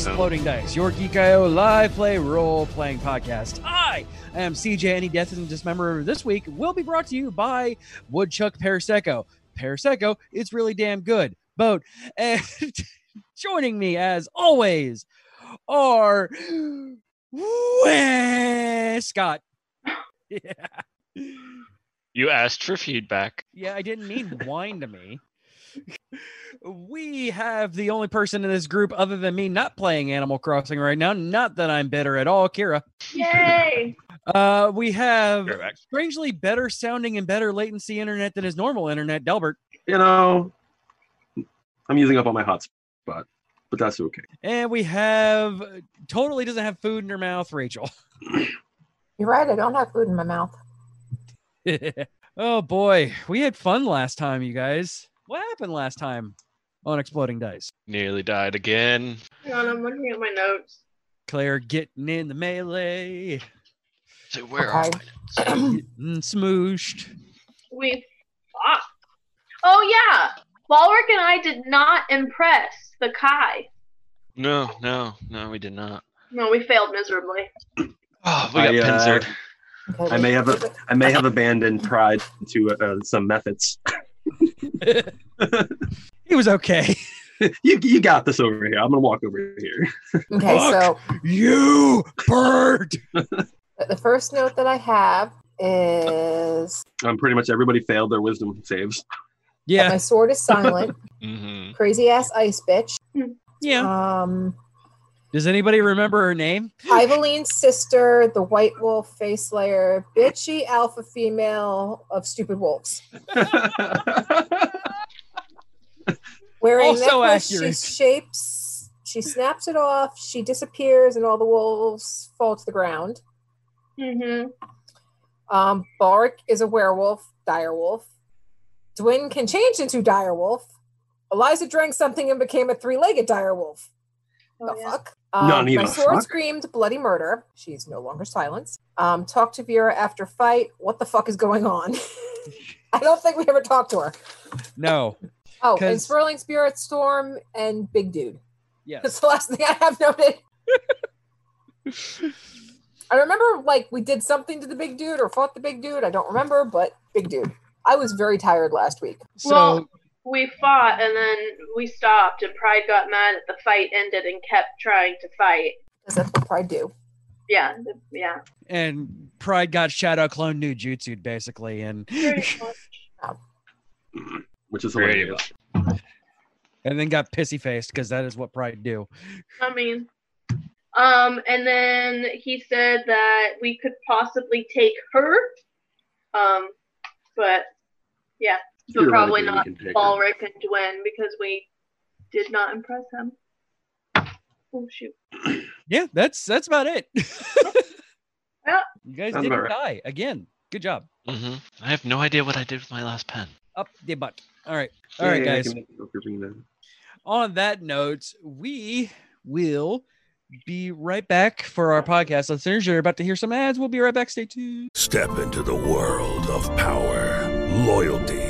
Exploding Dice, your Geek.io live play role playing podcast. I am CJ Any Death and Dismember. This week will be brought to you by Woodchuck Paraseco. Paraseco it's really damn good. Boat. And joining me as always are Wes Scott. Yeah. You asked for feedback. Yeah, I didn't mean whine to me. We have the only person in this group other than me not playing Animal Crossing right now. Not that I'm bitter at all, Kira. Yay! Uh, we have strangely better sounding and better latency internet than his normal internet, Delbert. you know, I'm using up all my hotspot, but that's okay. And we have totally doesn't have food in her mouth, Rachel. You're right. I don't have food in my mouth. oh boy, we had fun last time, you guys. What happened last time on Exploding Dice? Nearly died again. Hang on, I'm looking at my notes. Claire getting in the melee, So where Okay. are getting smooshed. We fought. Oh yeah, Balric and I did not impress the Kai. No, no, no, we did not. No, we failed miserably. Oh, we got I, uh, pincered. Okay, I may have I may have abandoned pride to uh, some methods. He was okay. you you got this over here. I'm gonna walk over here. Okay, so You bird. the the first note that I have is Um, pretty much everybody failed their wisdom saves. Yeah, my sword is silent. hmm crazy ass ice bitch. yeah. Um, Does anybody remember her name? Ivaline's sister, the White Wolf face layer, bitchy alpha female of stupid wolves. Wearing Also necklace, accurate. she shapes, she snaps it off, she disappears, and all the wolves fall to the ground. Mm-hmm. Um, Bark is a werewolf, direwolf. Dwin can change into direwolf. Eliza drank something and became a three-legged direwolf. Oh, the yeah. fuck? Not Um, even my sword fuck. screamed bloody murder. She's no longer silenced. Um, talk to Vera after fight. What the fuck is going on? I don't think we ever talked to her. No. Oh, and 'Cause- Swirling Spirit Storm and Big Dude. Yes. That's the last thing I have noted. I remember like we did something to the big dude or fought the big dude. I don't remember, but big dude. I was very tired last week. So Well- We fought and then we stopped, and Pride got mad that the fight ended and kept trying to fight. Because that's what pride do. Yeah, yeah. and Pride got Shadow Clone no Jutsu basically, and Which is Pretty hilarious. and then got pissy faced because that is what Pride do. I mean, um, and then he said that we could possibly take her, um, but yeah, but probably not can. Balric and Dwayne because we did not impress him. Oh shoot! Yeah, that's that's about it. Yeah. You guys Sounds didn't about die again. Good job. Mm-hmm. I have no idea what I did with my last pen. Up the butt. All right. All Yeah, right, yeah, guys. can- if you're bringing that- on that note, we will be right back for our podcast. Listeners, you're about to hear some ads. We'll be right back. Stay tuned. Step into the world of power, loyalty,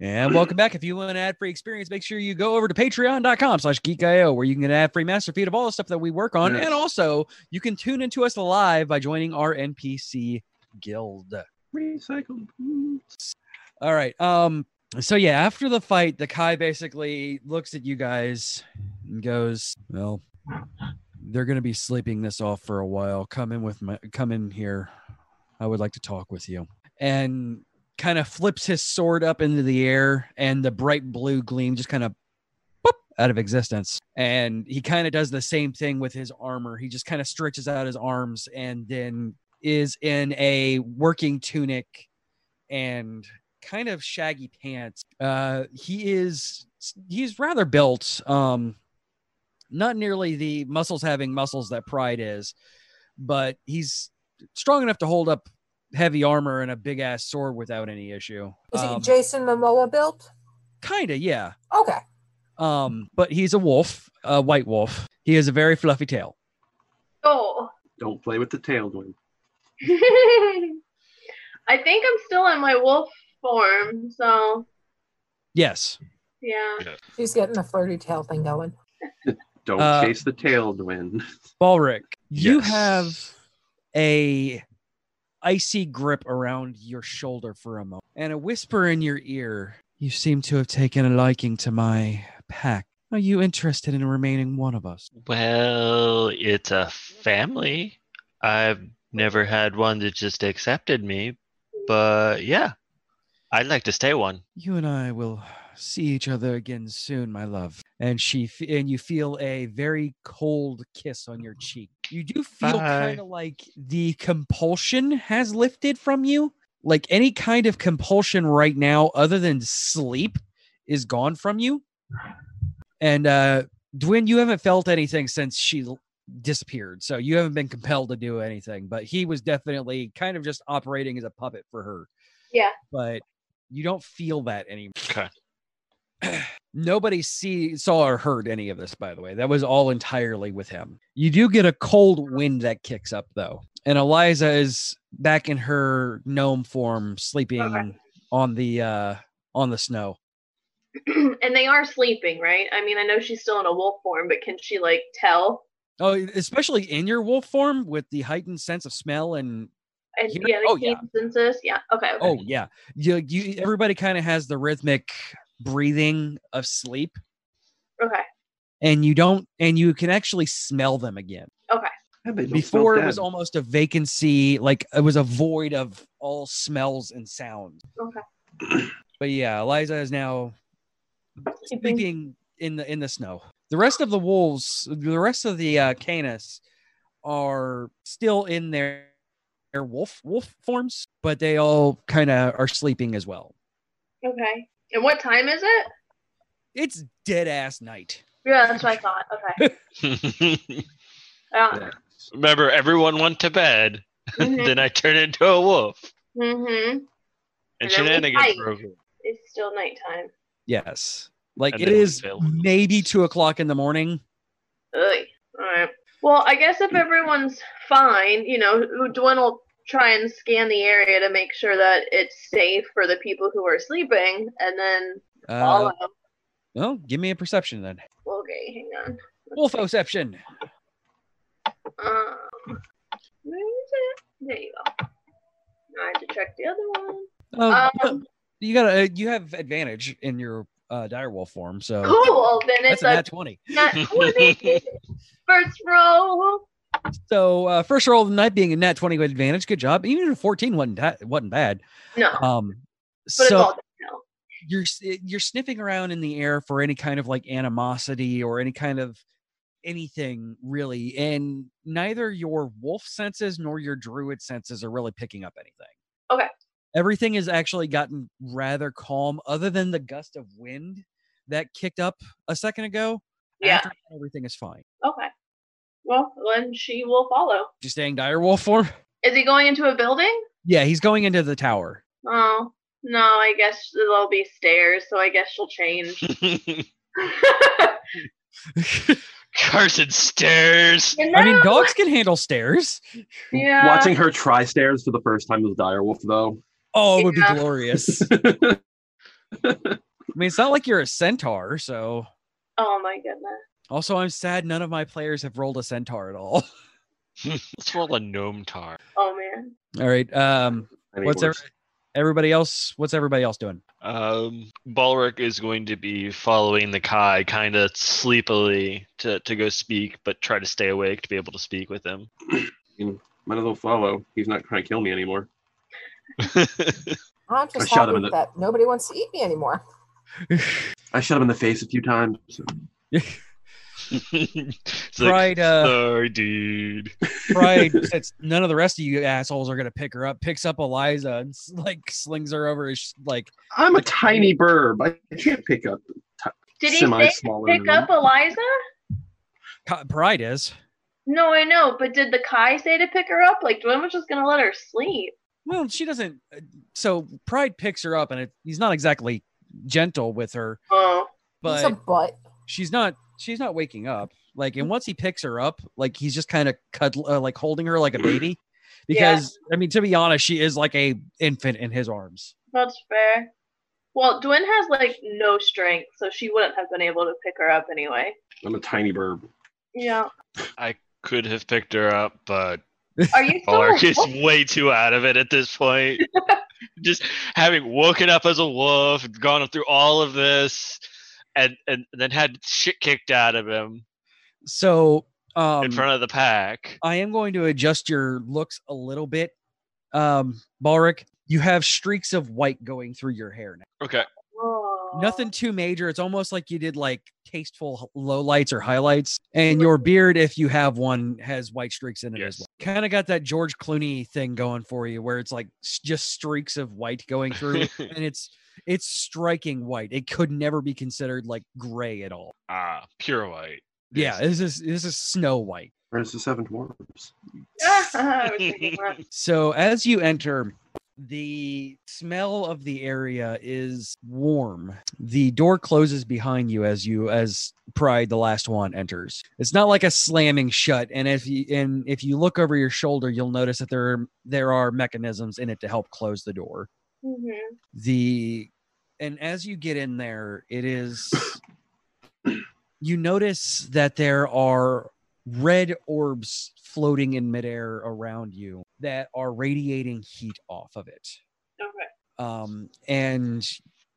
And welcome back. If you want an ad-free experience, make sure you go over to patreon.com slash geekio where you can get an ad-free master feed of all the stuff that we work on. Yes. And also you can tune into us live by joining our NPC guild. Recycled. All right. Um, so yeah, after the fight, the Kai basically looks at you guys and goes, Well, they're gonna be sleeping this off for a while. Come in with my come in here. I would like to talk with you. And kind of flips his sword up into the air, and the bright blue gleam just kind of boop, out of existence. And he kind of does the same thing with his armor. He just kind of stretches out his arms and then is in a working tunic and kind of shaggy pants. Uh, he is he's rather built. Um, not nearly the muscles having muscles that Pride is, but he's strong enough to hold up heavy armor and a big ass sword without any issue. Is Um, he Jason Momoa built? Kinda, yeah. Okay. Um, but he's a wolf, a white wolf. He has a very fluffy tail. Oh. Don't play with the tail, Dwayne. I think I'm still in my wolf form, so Yes. yeah. She's getting the flirty tail thing going. Don't Uh, chase the tail, Dwayne. Balric, you Yes. have a icy grip around your shoulder for a moment and a whisper in your ear. You seem to have taken a liking to my pack. Are you interested in remaining one of us? Well, it's a family. I've never had one that just accepted me, but yeah, I'd like to stay one. You and I will see each other again soon, my love. And she f- and you feel a very cold kiss on your cheek. You do feel kind of like the compulsion has lifted from you. Like any kind of compulsion right now, other than sleep, is gone from you. And uh Dwin, you haven't felt anything since she l- disappeared, so you haven't been compelled to do anything. But he was definitely kind of just operating as a puppet for her Yeah. but you don't feel that anymore. Okay. Nobody see saw or heard any of this, by the way. That was all entirely with him. You do get a cold wind that kicks up though, and Eliza is back in her gnome form, sleeping Okay. on the uh on the snow. and they are sleeping, right? I mean, I know she's still in a wolf form, but can she like tell? Oh, especially in your wolf form with the heightened sense of smell and And yeah, the oh, yeah. senses. Yeah. Okay. okay. oh yeah, you you everybody kind of has the rhythmic breathing of sleep, Okay. and you don't, and you can actually smell them again. Okay. Yeah, before it was almost a vacancy like it was a void of all smells and sounds Okay. but yeah eliza is now Sleeping. sleeping in the in the snow the rest of the wolves the rest of the uh canis are still in their their wolf wolf forms but they all kind of are sleeping as well Okay. And what time is it? it's dead ass night Yeah, that's what I thought. Okay. Yeah. Remember, everyone went to bed. Mhm. then I turned into a wolf, Mm-hmm. and, And shenanigans fight. were over. It's still nighttime. yes like And it then we is failed. maybe two o'clock in the morning Ugh. All right. Well, I guess if everyone's fine, you know, Dwayne will try and scan the area to make sure that it's safe for the people who are sleeping, and then uh, follow. well give me a perception then Okay, hang on. wolfoception Um, where is it? There you go. I have to check the other one. Uh, Um, you got to you have advantage in your uh, direwolf form, so cool. Then it's a a nat twenty. nat 20. First roll. So uh, first roll of the night being a nat twenty with advantage. Good job. Even a fourteen wasn't that wasn't bad. No, Um, but so you're you're sniffing around in the air for any kind of like animosity or any kind of anything really, and neither your wolf senses nor your druid senses are really picking up anything. Okay. Everything has actually gotten rather calm, other than the gust of wind that kicked up a second ago. Yeah. After everything is fine. Okay. Well, then she will follow. Just staying dire wolf form. Is he going into a building? Yeah, he's going into the tower. Oh, no, I guess there'll be stairs, so I guess she'll change. Carson stairs. You I mean, dogs can handle stairs. Yeah. Watching her try stairs for the first time with Direwolf, though. Oh, it would Yeah. be glorious. I mean, it's not like you're a centaur, so. Oh my goodness. Also, I'm sad none of my players have rolled a centaur at all. Let's roll a gnome tar. Oh man. All right. Um, I need what's worse. every, everybody else? What's everybody else doing? Um, Balric is going to be following the Kai kind of sleepily to, to go speak, but try to stay awake to be able to speak with him. Might as well follow. He's not trying to kill me anymore. I'm just shot him happy in the- that nobody wants to eat me anymore. I shot him in the face a few times. It's like, Pride, uh, sorry, dude. Pride, since none of the rest of you assholes are gonna pick her up, picks up Eliza and like slings her over his like. I'm a tiny burb. I can't pick up. T- Did he semi say smaller pick than up Eliza? Pride is. No, I know, but did the Kai say to pick her up? Like Dwayne was just gonna let her sleep. Well, she doesn't. uh, So Pride picks her up, and it, he's not exactly gentle with her, Oh. He's a but butt. she's not. She's not waking up. Like, and once he picks her up, like he's just kind of cuddle, uh, like holding her like a baby. Yeah. Because I mean, to be honest, she is like a infant in his arms. That's fair. Well, Dwayne has like no strength, so she wouldn't have been able to pick her up anyway. I'm a tiny bird. Yeah. I could have picked her up, but Are you still Balric is way too out of it at this point. Just having woken up as a wolf, gone through all of this, and, and then had shit kicked out of him So, um, in front of the pack. I am going to adjust your looks a little bit. Um, Balric, you have streaks of white going through your hair now. Okay. Nothing too major. It's almost like you did like tasteful lowlights or highlights. And your beard, if you have one, has white streaks in it as Yes. well. Kind of got that George Clooney thing going for you, where it's like s- just streaks of white going through, and it's it's striking white. It could never be considered like gray at all. Ah, pure white. Yeah, this is this is snow white. Where's the seven dwarves? I was thinking that. So as you enter, the smell of the area is warm. The door closes behind you as you as Pride, the last one, enters. It's not like a slamming shut. And if you and if you look over your shoulder, you'll notice that there there are mechanisms in it to help close the door. Mhm. The and as you get in there, it is you notice that there are red orbs floating in midair around you that are radiating heat off of it. Okay. Um, and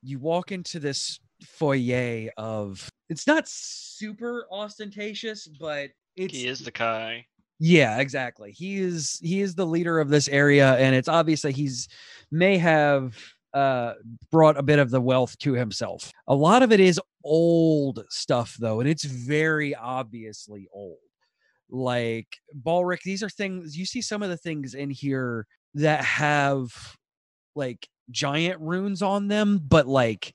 you walk into this foyer of it's not super ostentatious, but it's He is the Kai. Yeah, exactly. He is he is the leader of this area, and it's obvious that he's may have uh brought a bit of the wealth to himself. A lot of it is old stuff though, and it's very obviously old. Like Balric, these are things you see some of the things in here that have like giant runes on them, but like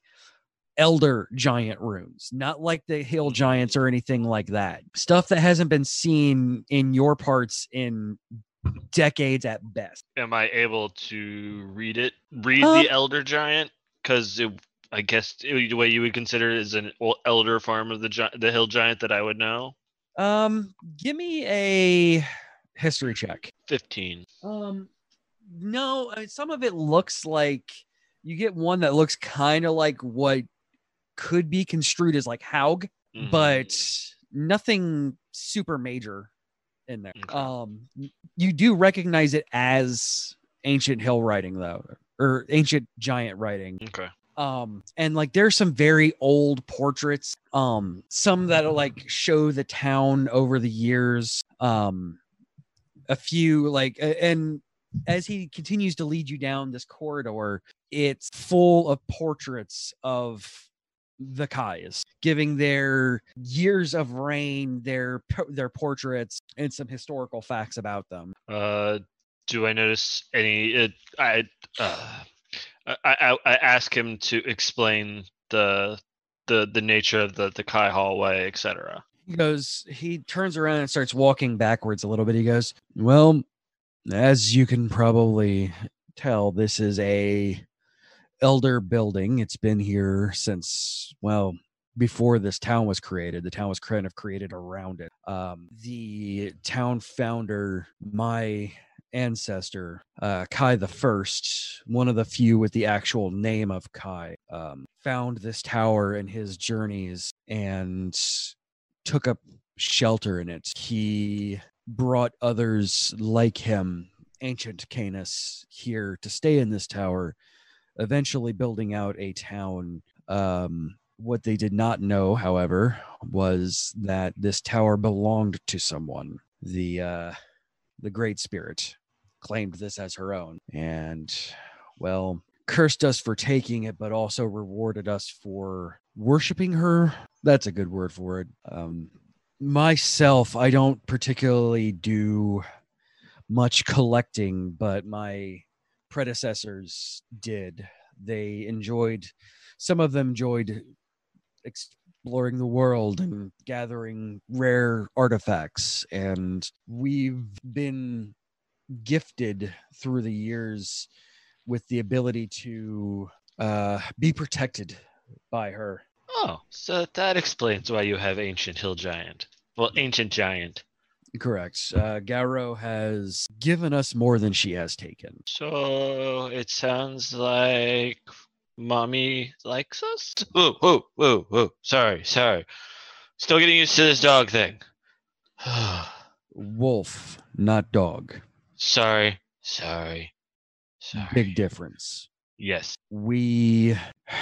elder giant runes, not like the hill giants or anything like that. Stuff that hasn't been seen in your parts in decades at best. Am I able to read it? Read Uh, the Elder Giant? Because I guess it- the way you would consider it is an elder form of the gi- the hill giant that I would know. Um, give me a history check. Fifteen. Um, no, I mean, some of it looks like you get one that looks kind of like what could be construed as like Haug, Mhm. but nothing super major in there. Okay. Um, you do recognize it as ancient hill writing though. or ancient giant writing. Okay. Um, and like there's some very old portraits, um, some that like show the town over the years. Um, a few like, and as he continues to lead you down this corridor, it's full of portraits of the Kais, giving their years of reign, their their portraits, and some historical facts about them. Uh, do I notice any? It, I, uh, I, I, I ask him to explain the the the nature of the the Kai hallway, etc. He goes, he turns around and starts walking backwards a little bit. He goes, Well, as you can probably tell, this is a elder building. It's been here since, well, before this town was created. The town was kind of created around it. Um, the town founder, my ancestor, uh, Kai the First, one of the few with the actual name of Kai, um, found this tower in his journeys and took up shelter in it. He brought others like him, ancient Canis, here to stay in this tower, eventually building out a town. Um, what they did not know, however, was that this tower belonged to someone. The uh, the Great Spirit claimed this as her own, and well, cursed us for taking it, but also rewarded us for worshiping her. That's a good word for it. Um, myself, I don't particularly do much collecting, but my predecessors did. They enjoyed, some of them enjoyed exploring the world and gathering rare artifacts. And we've been gifted through the years with the ability to uh, be protected by her. Oh, so that explains why you have ancient hill giant. Well, ancient giant. Correct. Uh, Garo has given us more than she has taken. So it sounds like mommy likes us. Whoa, whoa, whoa, whoa. Sorry, sorry. Still getting used to this dog thing. Wolf, not dog. sorry, sorry, sorry. Big difference. Yes. We.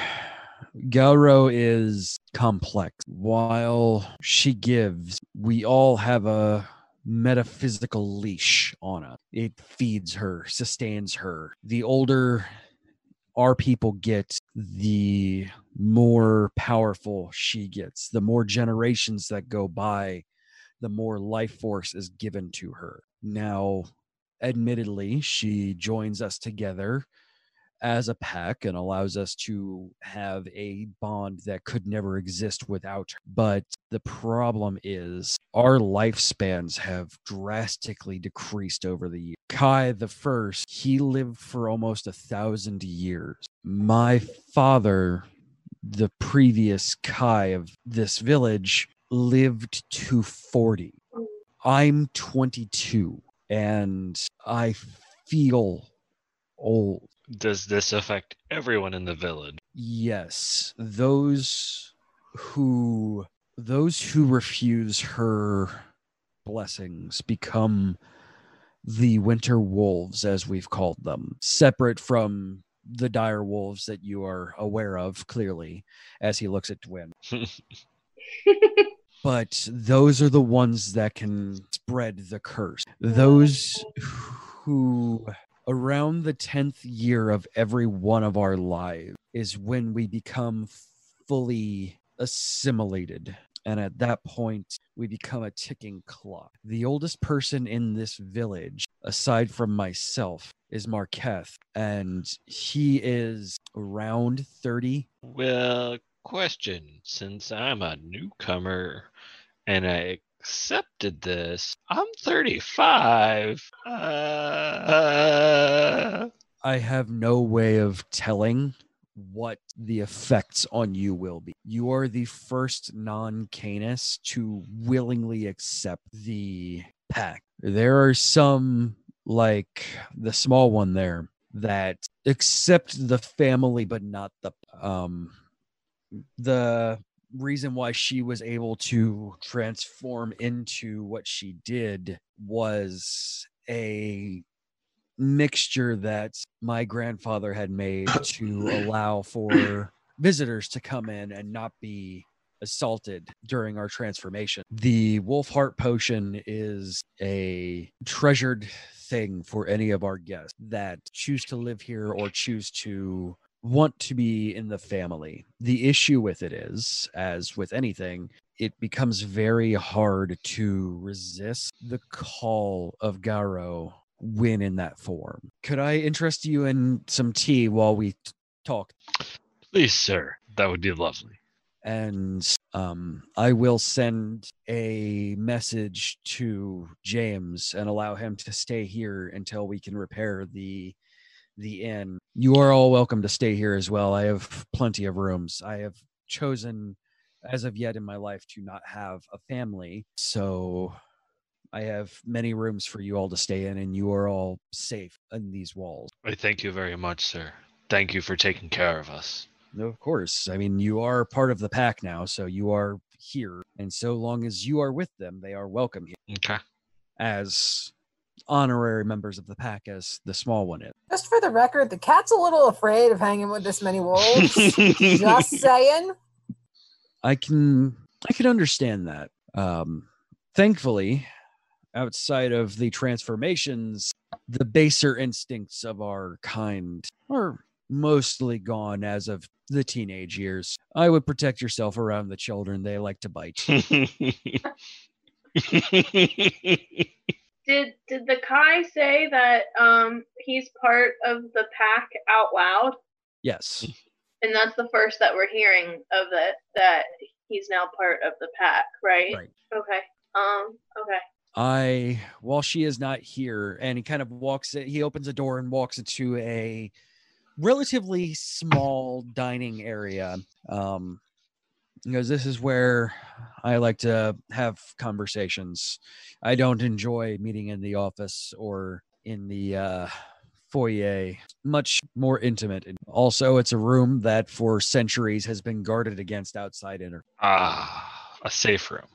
Garo is complex. While she gives, we all have a metaphysical leash on us. It feeds her, sustains her. The older our people get, the more powerful she gets. The more generations that go by, the more life force is given to her. Now, admittedly, she joins us together as a pack and allows us to have a bond that could never exist without her. But the problem is our lifespans have drastically decreased over the years. Kai the first, he lived for almost a thousand years. My father, the previous Kai of this village, lived to 40. I'm 22 and I feel old. Does this affect everyone in the village? Yes, those who those who refuse her blessings become the winter wolves as we've called them, separate from the dire wolves that you are aware of clearly as he looks at Dwin. but those are the ones that can spread the curse. Those who around the 10th year of every one of our lives is when we become fully assimilated. And at that point, we become a ticking clock. The oldest person in this village, aside from myself, is Marqueth, and he is around 30. Well, question since I'm a newcomer and I accepted this, I'm 35. Uh, I have no way of telling what the effects on you will be. You are the first non Canis to willingly accept the pact. There are some, like the small one there, that accept the family but not the um the reason why she was able to transform into what she did was a mixture that my grandfather had made to allow for visitors to come in and not be assaulted during our transformation. The wolf heart potion is a treasured thing for any of our guests that choose to live here or choose to want to be in the family. The issue with it is, as with anything, it becomes very hard to resist the call of Garo when in that form. Could I interest you in some tea while we talk? Please, sir. That would be lovely. and um, I will send a message to James and allow him to stay here until we can repair the the inn. You are all welcome to stay here as well. I have plenty of rooms. I have chosen, as of yet in my life, to not have a family, so I have many rooms for you all to stay in, and you are all safe in these walls. I thank you very much, sir. Thank you for taking care of us. No, Of course. I mean, you are part of the pack now, so you are here. And so long as you are with them, they are welcome here Okay. as honorary members of the pack, as the small one is. Just for the record, the cat's a little afraid of hanging with this many wolves. Just saying. I can I can understand that. Um, thankfully, outside of the transformations, the baser instincts of our kind are mostly gone as of the teenage years. I would protect yourself around the children. They like to bite. Did did the Kai say that um he's part of the pack out loud? yes. And that's the first that we're hearing of it that he's now part of the pack, right? Right. Okay. Um, okay. I, while she is not here, and he kind of walks it, he opens a door and walks into a relatively small dining area. Um, because this is where I like to have conversations. I don't enjoy meeting in the office or in the uh, foyer. Much more intimate. And also, it's a room that for centuries has been guarded against outside inter. ah, a safe room.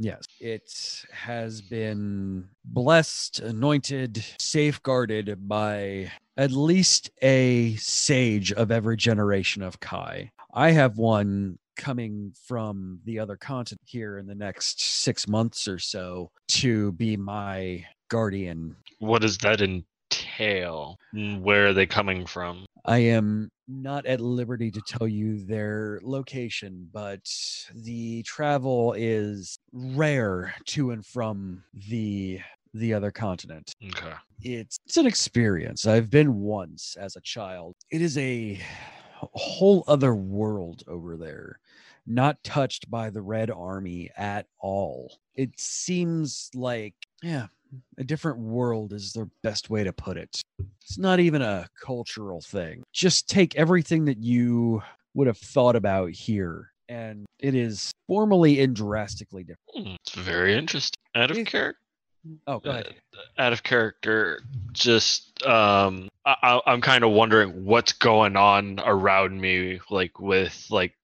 Yes, it has been blessed, anointed, safeguarded by at least a sage of every generation of Kai. I have one coming from the other continent here in the next six months or so to be my guardian. What does that entail? Mm, Where are they coming from? I am not at liberty to tell you their location, but the travel is rare to and from the the other continent. Okay. It's it's an experience. I've been once as a child. It is a whole other world over there, not touched by the Red Army at all. It seems like yeah, a different world is the best way to put it. It's not even a cultural thing. Just take everything that you would have thought about here, and it is formally and drastically different. Hmm, It's very interesting. Out of character. Oh, go ahead. Out of character. Just um, I- I'm kind of wondering what's going on around me, like with like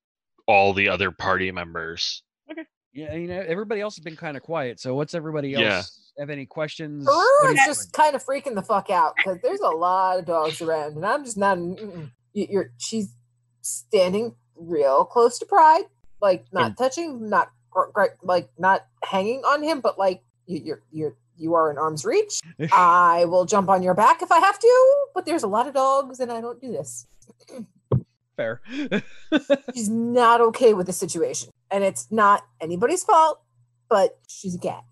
all the other party members. Okay. Yeah, you know, everybody else has been kind of quiet. So, what's everybody else Yeah. have any questions? Aurora What is are you just kind of freaking the fuck out because there's a lot of dogs around, and I'm just not. mm-mm. You're she's standing real close to Pride, like not touching, not gr- gr- like not hanging on him, but like you, you're you're you are in arm's reach. I will jump on your back if I have to, but there's a lot of dogs, and I don't do this. Fair. she's not okay with the situation, and it's not anybody's fault, but she's a cat.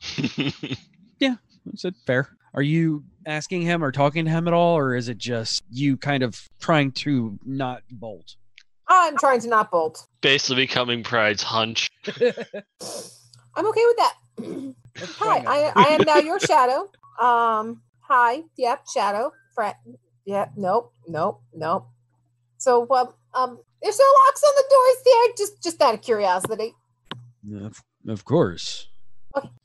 yeah, is it fair? Are you asking him or talking to him at all, or is it just you kind of trying to not bolt? I'm trying to not bolt. Basically becoming Pride's hunch. I'm okay with that. hi, I, I am now your shadow. Um, hi, yep, shadow. Friend. Yep, nope, nope, nope. So, um, um, there's no locks on the doors there. Just, just out of curiosity. Of, of course.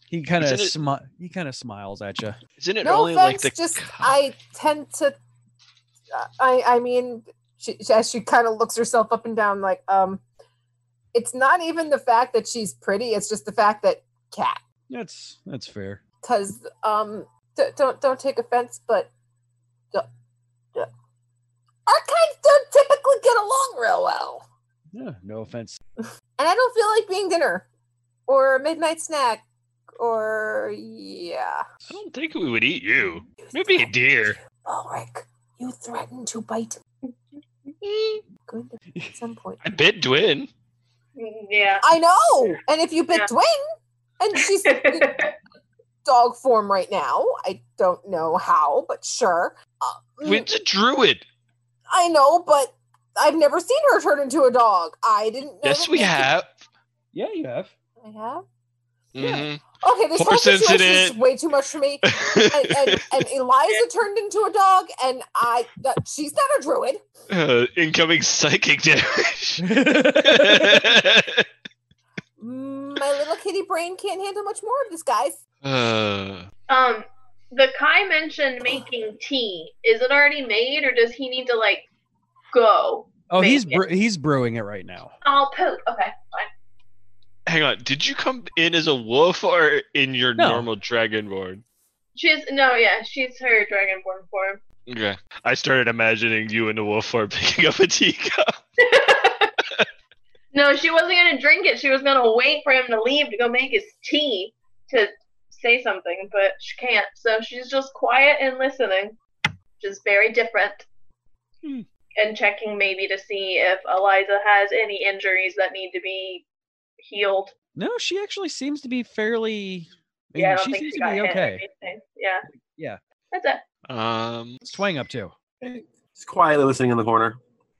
He kind of Isn't smi- he kind of smiles at you. Isn't it no only offense, like the just I tend to. uh, I, I mean, she, as she kind of looks herself up and down, like, um, it's not even the fact that she's pretty. It's just the fact that cat. That's that's fair. because um D- don't don't take offense, but d- d- our kinds don't typically get along real well. Yeah, no offense. And I don't feel like being dinner or a midnight snack or yeah. I don't think we would eat you. Maybe a deer. Ulrich, you threatened to bite me. Going to at some point. I bit Dwin. Yeah. I know. And if you bit Yeah. Dwayne, and she's in dog form right now, I don't know how, but sure. Uh, Dwin's a druid. I know, but I've never seen her turn into a dog. I didn't know. Yes, that we they could- have. Yeah, you have. I have. hmm Okay, this whole situation is way too much for me. And, and, and Eliza turned into a dog, and I. Uh, she's not a druid. Uh, incoming psychic damage. My little kitty brain can't handle much more of this, guys. uh, Um, the Kai mentioned making tea. Is it already made, or does he need to like go? Oh, he's make bre- he's brewing it right now. I'll poop. Okay, fine. hang on. Did you come in as a wolf or in your No. normal dragonborn? She's no, yeah, she's her dragonborn form. Okay. I started imagining you in a wolf form picking up a teacup. No, she wasn't gonna drink it. She was gonna wait for him to leave to go make his tea to say something, but she can't. So she's just quiet and listening, which is very different. Hmm. And checking maybe to see if Eliza has any injuries that need to be healed. No, she actually seems to be fairly. I yeah, I mean, don't she think seems she to got be okay. Yeah, Yeah. that's it. Um, What's Twang up to? He's quietly listening in the corner.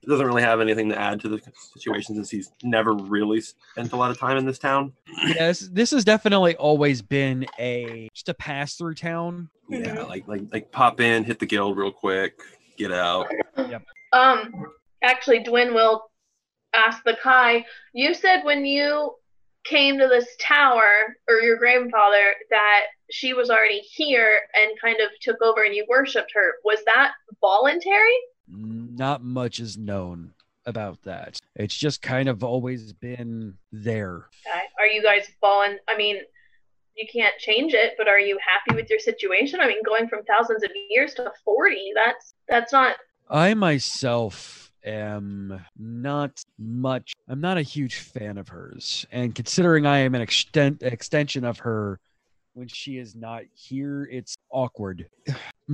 Doesn't really have anything to add to the situation since he's never really spent a lot of time in this town. Yes, this has definitely always been a just a pass through town. Yeah, like like like pop in, hit the guild real quick, get out. Yep. Um, actually, Dwin will ask the Kai. You said when you came to this tower, or your grandfather, that she was already here and kind of took over, and you worshipped her. Was that voluntary? Not much is known about that. It's just kind of always been there. Okay. Are you guys falling? I mean, you can't change it, but are you happy with your situation? I mean, going from thousands of years to forty, that's that's not. I myself am not much. I'm not a huge fan of hers, and considering I am an extent extension of her when she is not here, it's awkward.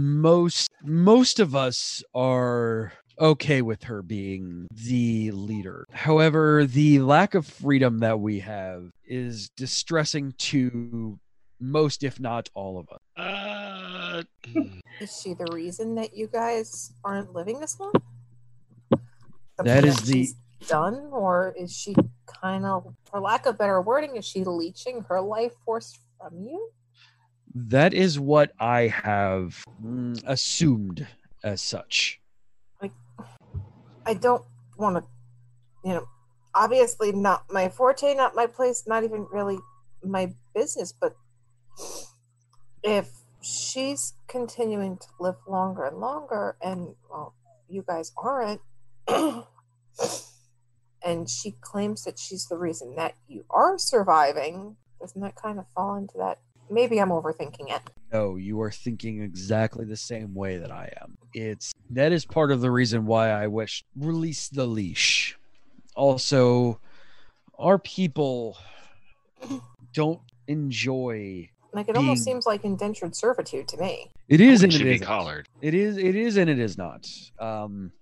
Most most of us are okay with her being the leader. However, the lack of freedom that we have is distressing to most, if not all of us. Uh, Is she the reason that you guys aren't living this long? That is the- done, or is she kind of, for lack of better wording, is she leeching her life force from you? That is what I have mm, assumed as such. I don't want to, you know, obviously not my forte, not my place, not even really my business. But if she's continuing to live longer and longer, and well, you guys aren't, and she claims that she's the reason that you are surviving, doesn't that kind of fall into that? Maybe I'm overthinking it. No, you are thinking exactly the same way that I am. It's that is part of the reason why I wish release the leash. Also, our people don't enjoy Like it almost seems like indentured servitude to me. It is and should it be collared. It is it is and it is not. Um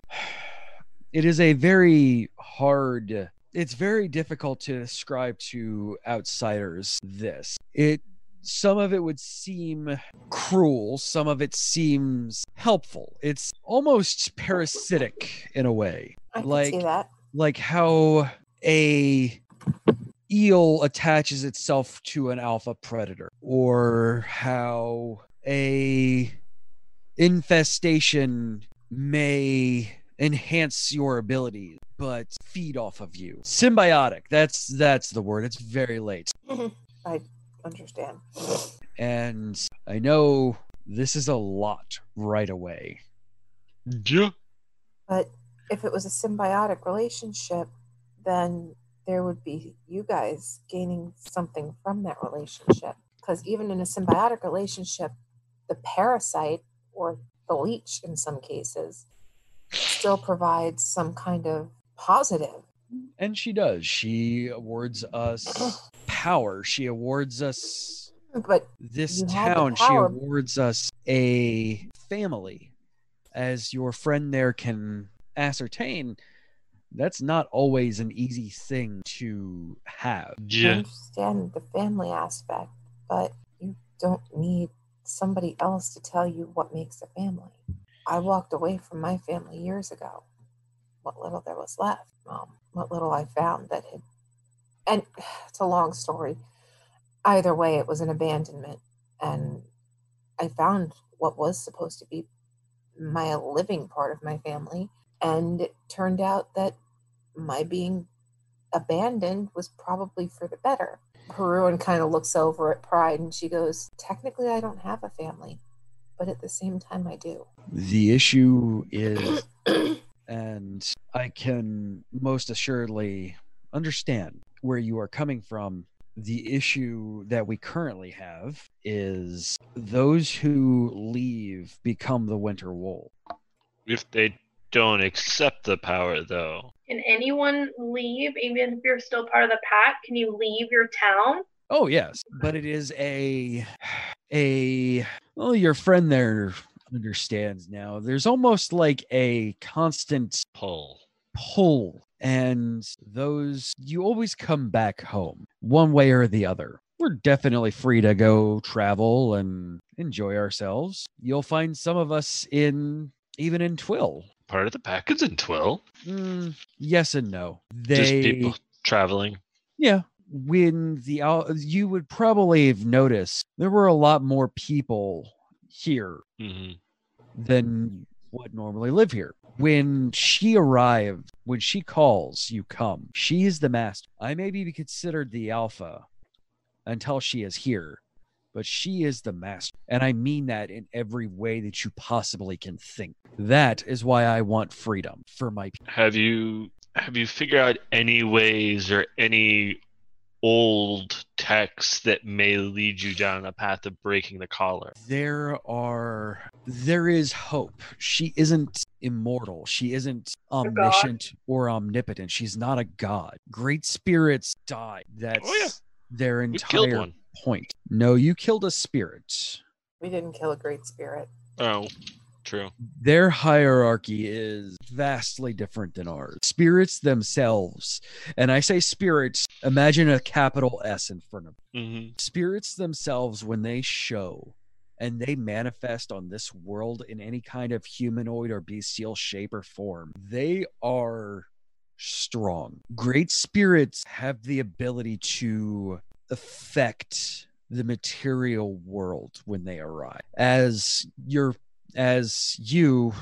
it is a very hard it's very difficult to describe to outsiders this. It some of it would seem cruel, some of it seems helpful. It's almost parasitic in a way. I like like how a eel attaches itself to an alpha predator or how a infestation may enhance your abilities but feed off of you. Symbiotic. That's that's the word. It's very late. I understand. and i know this is a lot right away Yeah. But if it was a symbiotic relationship, then there would be you guys gaining something from that relationship. Because even in a symbiotic relationship, the parasite or the leech in some cases still provides some kind of positive. And she does. She awards us power. She awards us But this You had the town. She awards us a family. As your friend there can ascertain, that's not always an easy thing to have. I understand the family aspect, but you don't need somebody else to tell you what makes a family. I walked away from my family years ago. What little there was left, um, what little I found that had, and it's a long story. Either way, it was an abandonment, and I found what was supposed to be my living part of my family, and it turned out that my being abandoned was probably for the better. Haruan kind of looks over at Pride and she goes, Technically, I don't have a family, but at the same time, I do. The issue is, and I can most assuredly understand where you are coming from. The issue that we currently have is those who leave become the winter wolf If they don't accept the power, though, Can anyone leave, even if you're still part of the pack? Can you leave your town? Oh yes, but it is a a well your friend there understands now. There's almost like a constant pull pull and those you always come back home one way or the other. We're definitely free to go travel and enjoy ourselves. You'll find some of us in even in Twill. part of the pack is in Twill. Mm, yes and no. They Just people traveling. Yeah. When the you would probably have noticed there were a lot more people here hmm than what normally live here. When she arrives, when she calls, you come. She is the master. I may be considered the alpha until she is here, but she is the master. And I mean that in every way that you possibly can think. That is why I want freedom for my people. Have you have you figured out any ways or any old texts that may lead you down a path of breaking the collar? there are there is hope. She isn't immortal. She isn't omniscient or omnipotent. She's not a god. Great spirits die. That's oh, their entire point. No you killed a spirit. We didn't kill a great spirit. Oh, true. their hierarchy is vastly different than ours. Spirits themselves and i say spirits imagine a capital s in front of hmm spirits themselves when they show and they manifest on this world in any kind of humanoid or bestial shape or form they are strong. Great spirits have the ability to affect the material world when they arrive. As your as you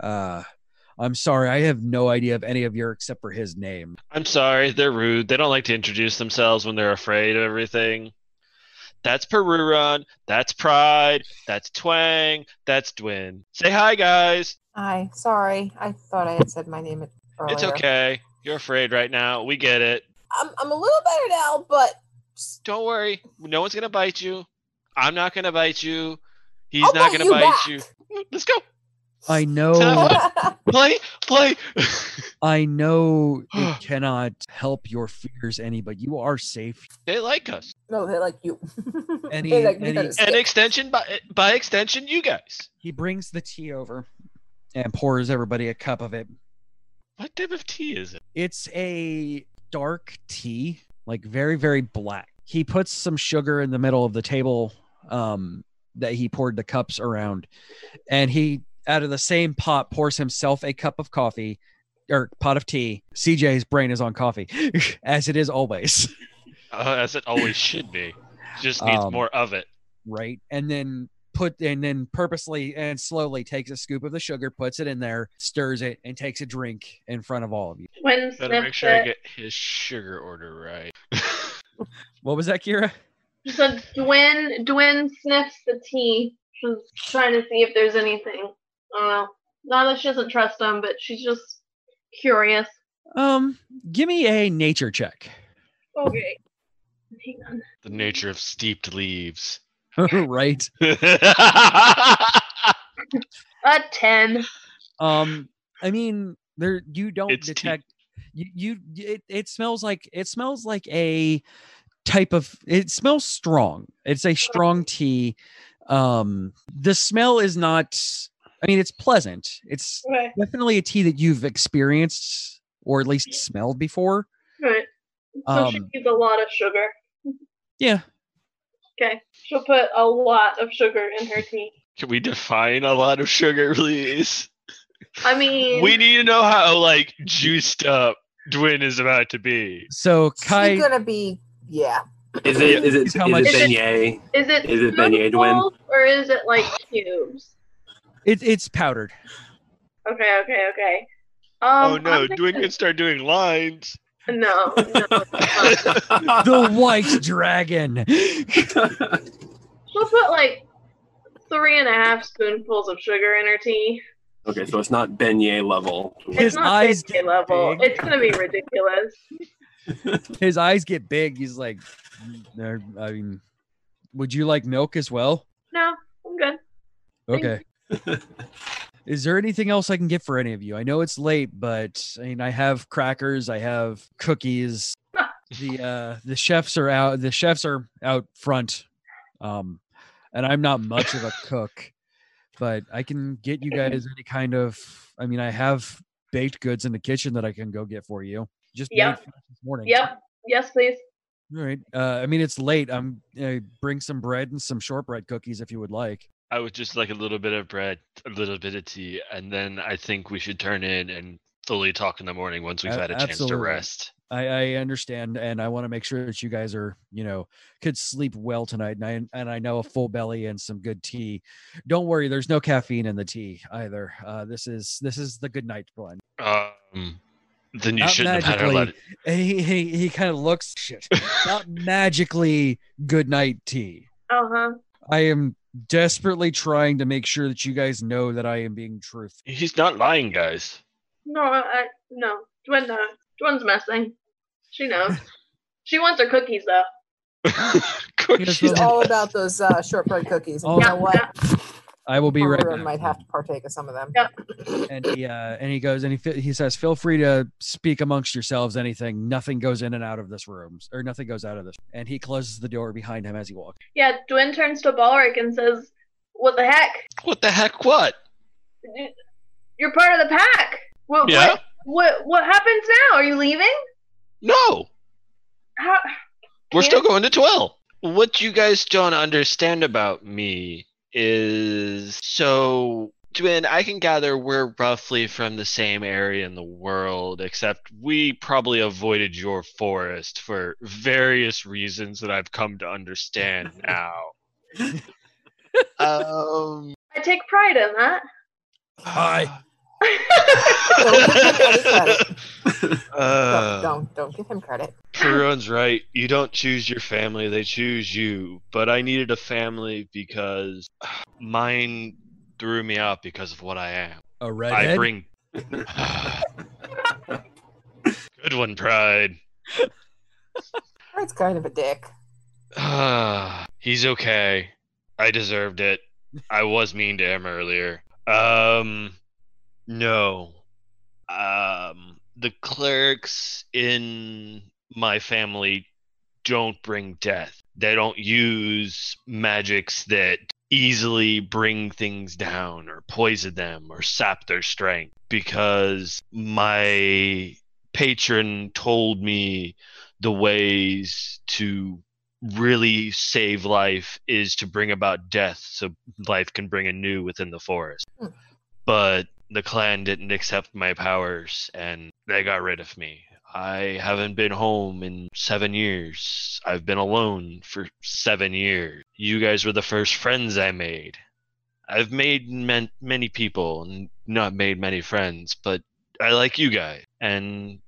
uh i'm sorry i have no idea of any of your except for his name I'm sorry, they're rude. They don't like to introduce themselves when they're afraid of everything. That's Peruran. That's Pride. That's Twang. That's Dwin. Say hi, guys. Hi, sorry. I thought I had said my name earlier. It's okay. You're afraid right now. We get it. I'm, I'm a little better now, but Don't worry. No one's gonna bite you. I'm not gonna bite you. He's I'll not gonna bite back. you. Let's go. i know Play, play. I know it cannot help your fears any, but you are safe. they like us. no, they like you. Any- they like me any- on a An stick. extension by by extension, you guys. He brings the tea over and pours everybody a cup of it. What type of tea is it? It's a dark tea, like very, very black. He puts some sugar in the middle of the table um, that he poured the cups around, and he, out of the same pot, pours himself a cup of coffee or pot of tea. CJ's brain is on coffee, as it is always. Uh, as it always should be. Just needs Um, more of it. right? And then put and then purposely and slowly takes a scoop of the sugar, puts it in there, stirs it, and takes a drink in front of all of you. Twin Better make sniffs sure I get his sugar order right. What was that, Kira? So Dwin Dwin sniffs the tea. She's trying to see if there's anything. I don't know. Not that she doesn't trust him, but she's just curious. Um, give me a nature check. Okay. Hang on. the nature of steeped leaves. right? A ten. Um, I mean, there you don't It's tea. detect. You, you it, it smells like it smells like a type of it smells strong. It's a strong tea. Um, the smell is not. I mean, it's pleasant. It's Okay. definitely a tea that you've experienced or at least smelled before. Right. So she Um, needs a lot of sugar. Yeah, Okay. She'll put a lot of sugar in her tea. Can we define a lot of sugar, please? I mean, We need to know how like juiced up Dwin is about to be. So Kai, She's gonna be yeah. Is it is it is it How much- beignet? is it is it beignet, Dwayne? spoonfuls or is it like cubes? it, it's powdered. Okay, okay, okay. Um, oh no, I'm Dwin thinking- can start doing lines. No, no. the white dragon. She'll put like three and a half spoonfuls of sugar in her tea. Okay, so it's not beignet level. It's His not eyes biscuit level. big. It's gonna be ridiculous. His eyes get big. He's like, I mean, would you like milk as well? No, I'm good. Okay. Is there anything else I can get for any of you? I know it's late, but I mean, I have crackers, I have cookies. the uh the chefs are out. The chefs are out front, um, and I'm not much of a cook, but I can get you guys any kind of. I mean, I have baked goods in the kitchen that I can go get for you. Just made Yep. fresh this morning. Yep. Yes, please. All right. Uh, I mean, it's late. I'm uh, bring some bread and some shortbread cookies if you would like. I would just like a little bit of bread, a little bit of tea, and then I think we should turn in and fully talk in the morning once we've A- had a chance to rest. I, I understand, and I want to make sure that you guys are, you know, could sleep well tonight. And I and I know a full belly and some good tea. Don't worry, there's no caffeine in the tea either. Uh, this is this is the good night blend. Um, then you Not shouldn't have had her let it. He he, he kind of looks shit. Not magically good night tea. Uh huh. I am desperately trying to make sure that you guys know that I am being truthful. He's not lying, guys. No, I, I no. Dwayne, uh, Dwayne's messing. She knows. she wants her cookies though. She's all about those uh, shortbread cookies. And you know what? I will be right Everyone back. might have to partake of some of them. and he uh, and he goes and he he says, "Feel free to speak amongst yourselves. Anything, nothing goes in and out of this room, or nothing goes out of this." And he closes the door behind him as he walks. Yeah, Dwayne turns to Balric and says, "What the heck? What the heck? What? You're part of the pack. What? Yeah. What? What, what happens now? Are you leaving? No, How? we're still going to twelve. What you guys don't understand about me is so. Dwin, I can gather we're roughly from the same area in the world, except we probably avoided your forest for various reasons that I've come to understand now. um, I take pride in that. Hi. Uh, don't, don't don't give him credit. Perun's right. You don't choose your family, they choose you. But I needed a family because mine threw me out because of what I am. A I redhead. bring good one, Pride. That's kind of a dick. He's okay. I deserved it. I was mean to him earlier. Um, no. Um, the clerics in my family don't bring death. They don't use magics that easily bring things down or poison them or sap their strength because my patron told me the ways to really save life is to bring about death so life can bring anew within the forest. Hmm. But the clan didn't accept my powers and they got rid of me. I haven't been home in seven years. I've been alone for seven years. You guys were the first friends I made. I've made man- many people and not made many friends, but I like you guys. And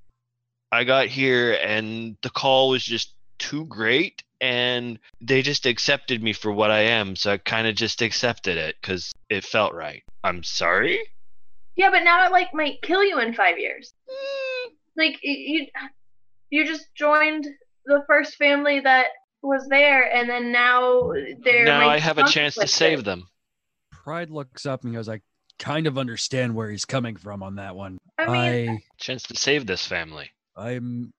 I got here and the call was just too great and they just accepted me for what I am. So I kind of just accepted it because it felt right. I'm sorry? Yeah, but now it like might kill you in five years. Mm. Like you, you just joined the first family that was there, and then now they're. now I have a chance to conflicted. save them. Pride looks up and goes, I kind of understand where he's coming from on that one. I mean, Chance to save this family. I'm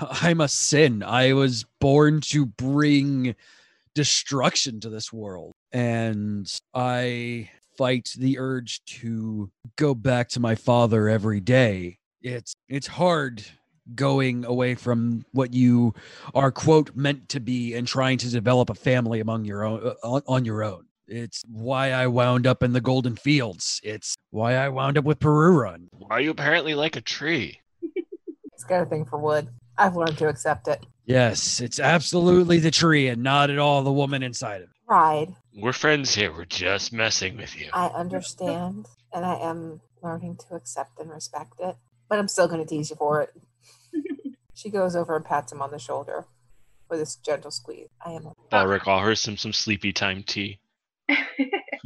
I'm a sin. I was born to bring destruction to this world. And I fight the urge to go back to my father every day. It's it's hard going away from what you are quote meant to be and trying to develop a family among your own uh, on, on your own. It's why I wound up in the Golden Fields. It's why I wound up with Peru Run. Why are you apparently like a tree? It's got a thing for wood. I've learned to accept it. Yes, it's absolutely the tree and not at all the woman inside of it. Pride. We're friends here. We're just messing with you. I understand, and I am learning to accept and respect it. But I'm still going to tease you for it. she goes over and pats him on the shoulder with a gentle squeeze. I am. Balric offers him some sleepy time tea.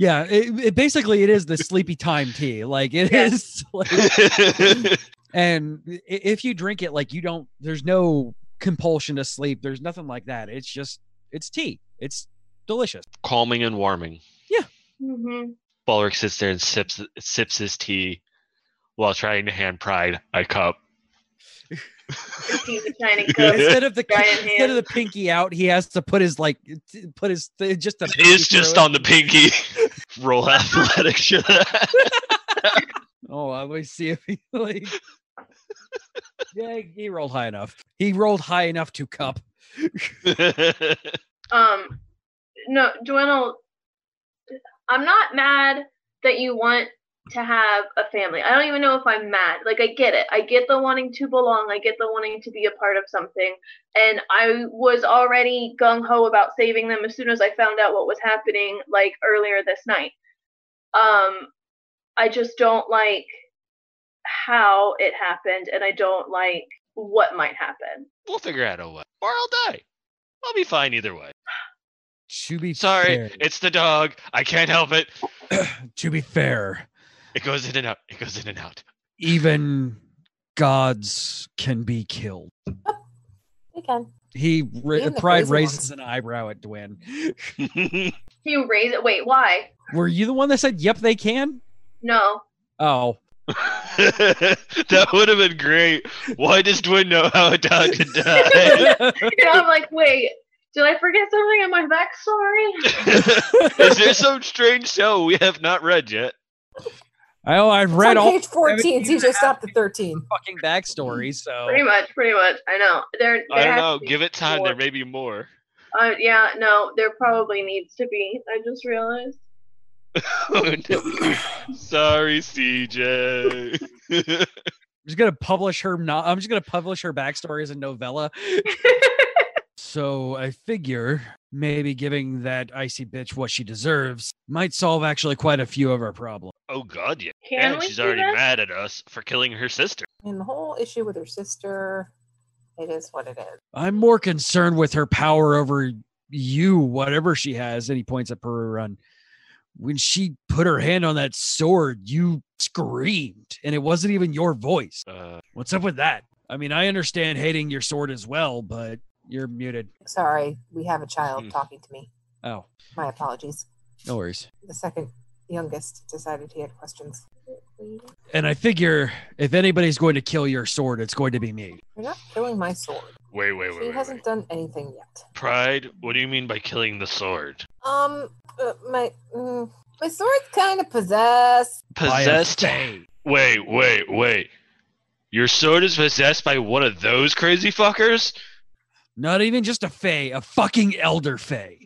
Yeah, it, it basically it is the sleepy time tea. Like it Yeah. is, like, and if you drink it, like you don't, there's no compulsion to sleep. There's nothing like that. It's just it's tea. It's delicious. Calming and warming. Yeah. hmm Balric sits there and sips sips his tea while trying to hand Pride a cup. He's a tiny cook. Instead of the instead of the pinky out, he has to put his like t- put his th- just the It's just on the pinky. Roll athletics for that. Oh, I always see if he like. yeah, he rolled high enough. He rolled high enough to cup. Um, no, Joanna, I'm not mad that you want to have a family. I don't even know if I'm mad. Like, I get it. I get the wanting to belong. I get the wanting to be a part of something. And I was already gung ho about saving them as soon as I found out what was happening, like earlier this night. Um, I just don't like how it happened, and I don't like what might happen. we'll figure out a way. Or I'll die. I'll be fine either way. To be Sorry, fair, it's the dog. I can't help it. to be fair, It goes in and out. It goes in and out. even gods can be killed. You can. He ra- pride raises ones. an eyebrow at Dwayne. He raised it. Wait, why? Were you the one that said, "Yep, they can"? No. Oh, that would have been great. Why does Dwayne know how a dog could die? you know, I'm like, wait, did I forget something in my backstory? Is there some strange show we have not read yet? I oh, I've It's read on all page 14. you TJ stopped at 13. fucking backstory, so Pretty much, pretty much. I know. There, I don't know. Give it time. more. There may be more. Uh, yeah, no, there probably needs to be. I just realized. Oh, no. Sorry, CJ. I'm just gonna publish her. No- I'm just gonna publish her backstory as a novella. so I figure maybe giving that icy bitch what she deserves might solve actually quite a few of our problems. oh God, yeah. Can and we she's already that? mad at us for killing her sister. And the whole issue with her sister, it is what it is. I'm more concerned with her power over you, whatever she has. And he points at Peru Run. When she put her hand on that sword, you screamed, and it wasn't even your voice. Uh, What's up with that? I mean, I understand hating your sword as well, but you're muted. Sorry, we have a child Hmm. talking to me. Oh, My apologies. no worries. The second youngest decided he had questions. And I figure if anybody's going to kill your sword, it's going to be me. You're not killing my sword. wait, wait, She wait, wait, hasn't wait. done anything yet. Pride. What do you mean by killing the sword? Um, uh, my mm, my sword's kind of possessed. Possessed. fae. Wait, wait, wait. Your sword is possessed by one of those crazy fuckers? Not even just a fae, a fucking elder fae.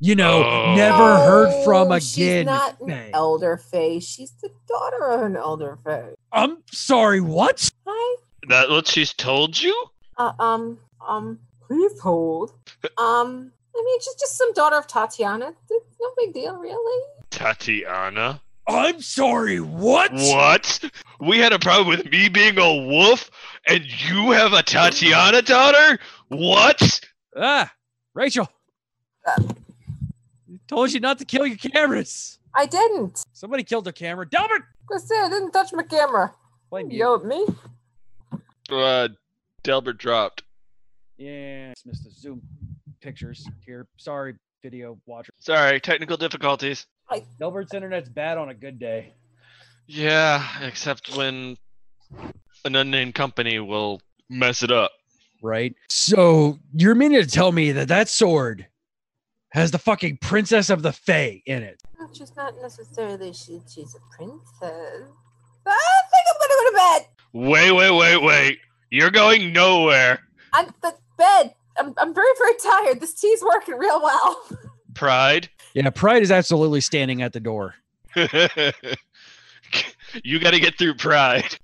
You know, Oh. never heard from again. She's not an elder fae. She's the daughter of an elder fae. I'm sorry, what? Hi. That what she's told you? Uh, um, um, please hold. Um, I mean, she's just some daughter of Tatiana. It's no big deal, really. Tatiana? I'm sorry, what? What? We had a problem with me being a wolf, and you have a Tatiana daughter? What? Ah, Rachel. Uh. Told you not to kill your cameras. I didn't. Somebody killed their camera. Delbert! I said I didn't touch my camera. Blame you. Yell at me. Uh, Delbert dropped. Yeah, it's the Zoom. pictures here. Sorry, video watcher. Sorry, technical difficulties. Delbert's internet's bad on a good day. Yeah, except when an unnamed company will mess it up. Right. So you're meaning to tell me that that sword has the fucking princess of the Fae in it? Well, She's not necessarily she, she's a princess. I think I'm gonna go to bed. Wait, wait, wait, wait. You're going nowhere. I'm the bed. I'm, I'm very very tired. This tea's working real well. Pride. Yeah, Pride is absolutely standing at the door. you got to get through pride.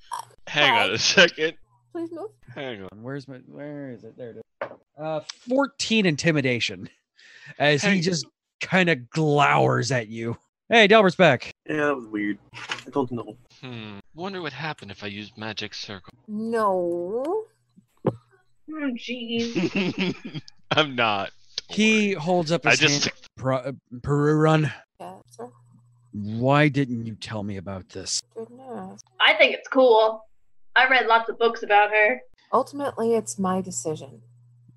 Hang on a second. Please move. Hang on. Where's my where is it? There it is. Uh 14 intimidation. As he just kind of glowers at you. Hey, Delbert's back. Yeah, that was weird. I told you no. Hmm. Wonder what happened if I used magic circle. No. Oh, jeez. I'm not. He holds up I his just hand. Pro- uh, Peru run. Yeah, sir. Why didn't you tell me about this? Goodness. I think it's cool. I read lots of books about her. Ultimately, it's my decision.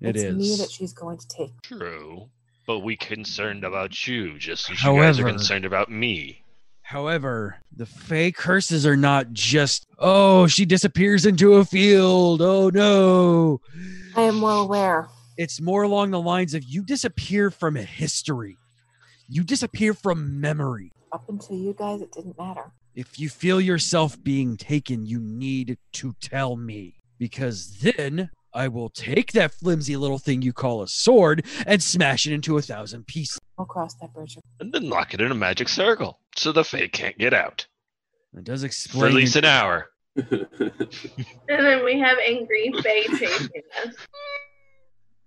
It it's me that she's going to take. True. But we concerned about you just as you guys are concerned about me. However, the fake curses are not just, oh, she disappears into a field. Oh no. I am well aware. It's more along the lines of you disappear from history. You disappear from memory. Up until you guys, it didn't matter. If you feel yourself being taken, you need to tell me because then I will take that flimsy little thing you call a sword and smash it into a thousand pieces. We'll cross that bridge. And then lock it in a magic circle so the fake can't get out. It does For explain. at least an hour. And then we have angry fae chasing us.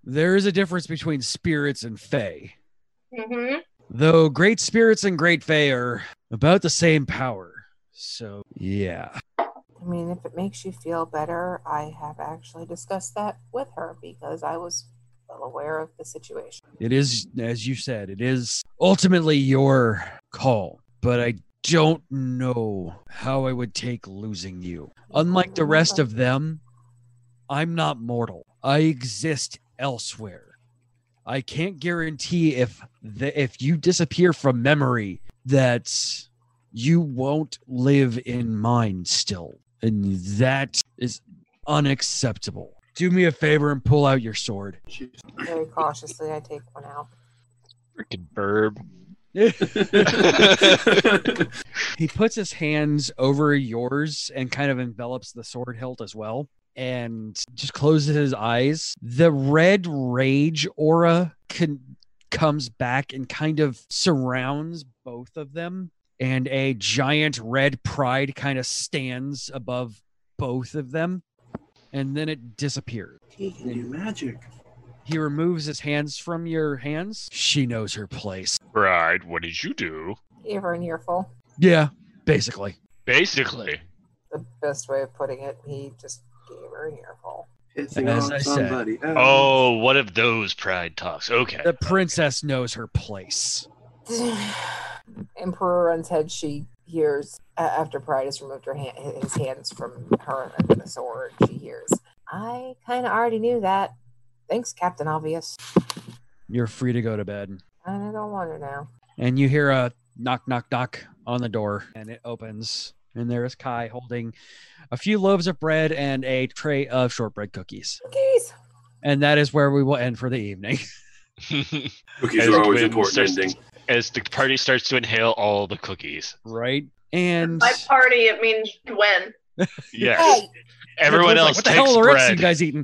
There is a difference between spirits and fae. hmm Though great spirits and great fae are about the same power. So, yeah. I mean, if it makes you feel better, I have actually discussed that with her because I was well aware of the situation. It is, as you said, it is ultimately your call, but I don't know how I would take losing you. Unlike the rest of them, I'm not mortal. I exist elsewhere. I can't guarantee if the, if you disappear from memory that you won't live in mine still. And that is unacceptable. Do me a favor and pull out your sword. Very cautiously, I take one out. Freaking burb. he puts his hands over yours and kind of envelops the sword hilt as well and just closes his eyes the red rage aura can, comes back and kind of surrounds both of them and a giant red pride kind of stands above both of them and then it disappears He can do magic. he removes his hands from your hands she knows her place Pride, what did you do? Gave her an earful. yeah basically Basically. The best way of putting it, he just gave her an earful. Pissing As I said. somebody else. Oh, what if those pride talks? Okay. the princess knows her place Emperor runs head. She hears a- after Pride has removed her hand, his hands from her and the sword. She hears, "I kind of already knew that. Thanks, Captain Obvious. you're free to go to bed I don't want her now." and you hear a knock knock knock on the door and it opens and there is kai holding a few loaves of bread and a tray of shortbread cookies Cookies. and that is where we will end for the evening Cookies As are always important starts- ending. As the party starts to inhale all the cookies. right and By party, it means Gwen. Yes. Hey, Everyone Gwen's like, else what the takes hell are the rest of bread. you guys eating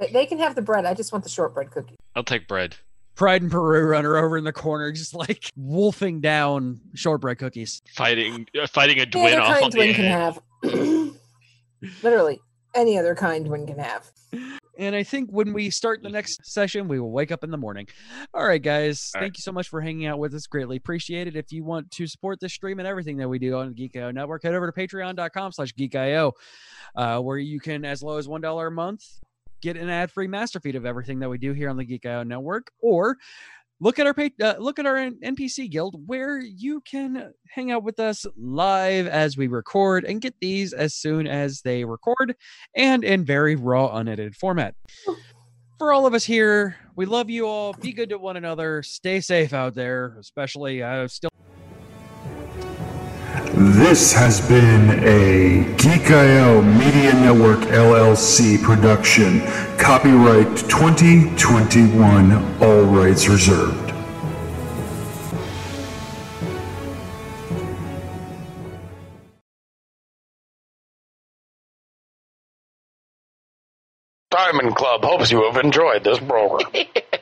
they- they can have the bread. I just want the shortbread cookie. I'll take bread. pride and peru runner over in the corner just like wolfing down shortbread cookies Fighting uh, fighting a Any Dwayne other off on kind the Dwayne can have. Literally, any other kind one can have. And I think when we start the next session, we will wake up in the morning. All right, guys. All thank you so much for hanging out with us. Greatly appreciated. If you want to support this stream and everything that we do on the Geek.io network, head over to patreon.com slash geek.io, uh, where you can, as low as $1 a month, get an ad-free master feed of everything that we do here on the Geek.io network, or look at our uh, look at our NPC guild where you can hang out with us live as we record and get these as soon as they record and in very raw unedited format. for all of us here, we love you all. Be good to one another. Stay safe out there, especially uh, still. This has been a Geek.io Media Network LLC production. Copyright 2021, all rights reserved. Diamond Club hopes you have enjoyed this program.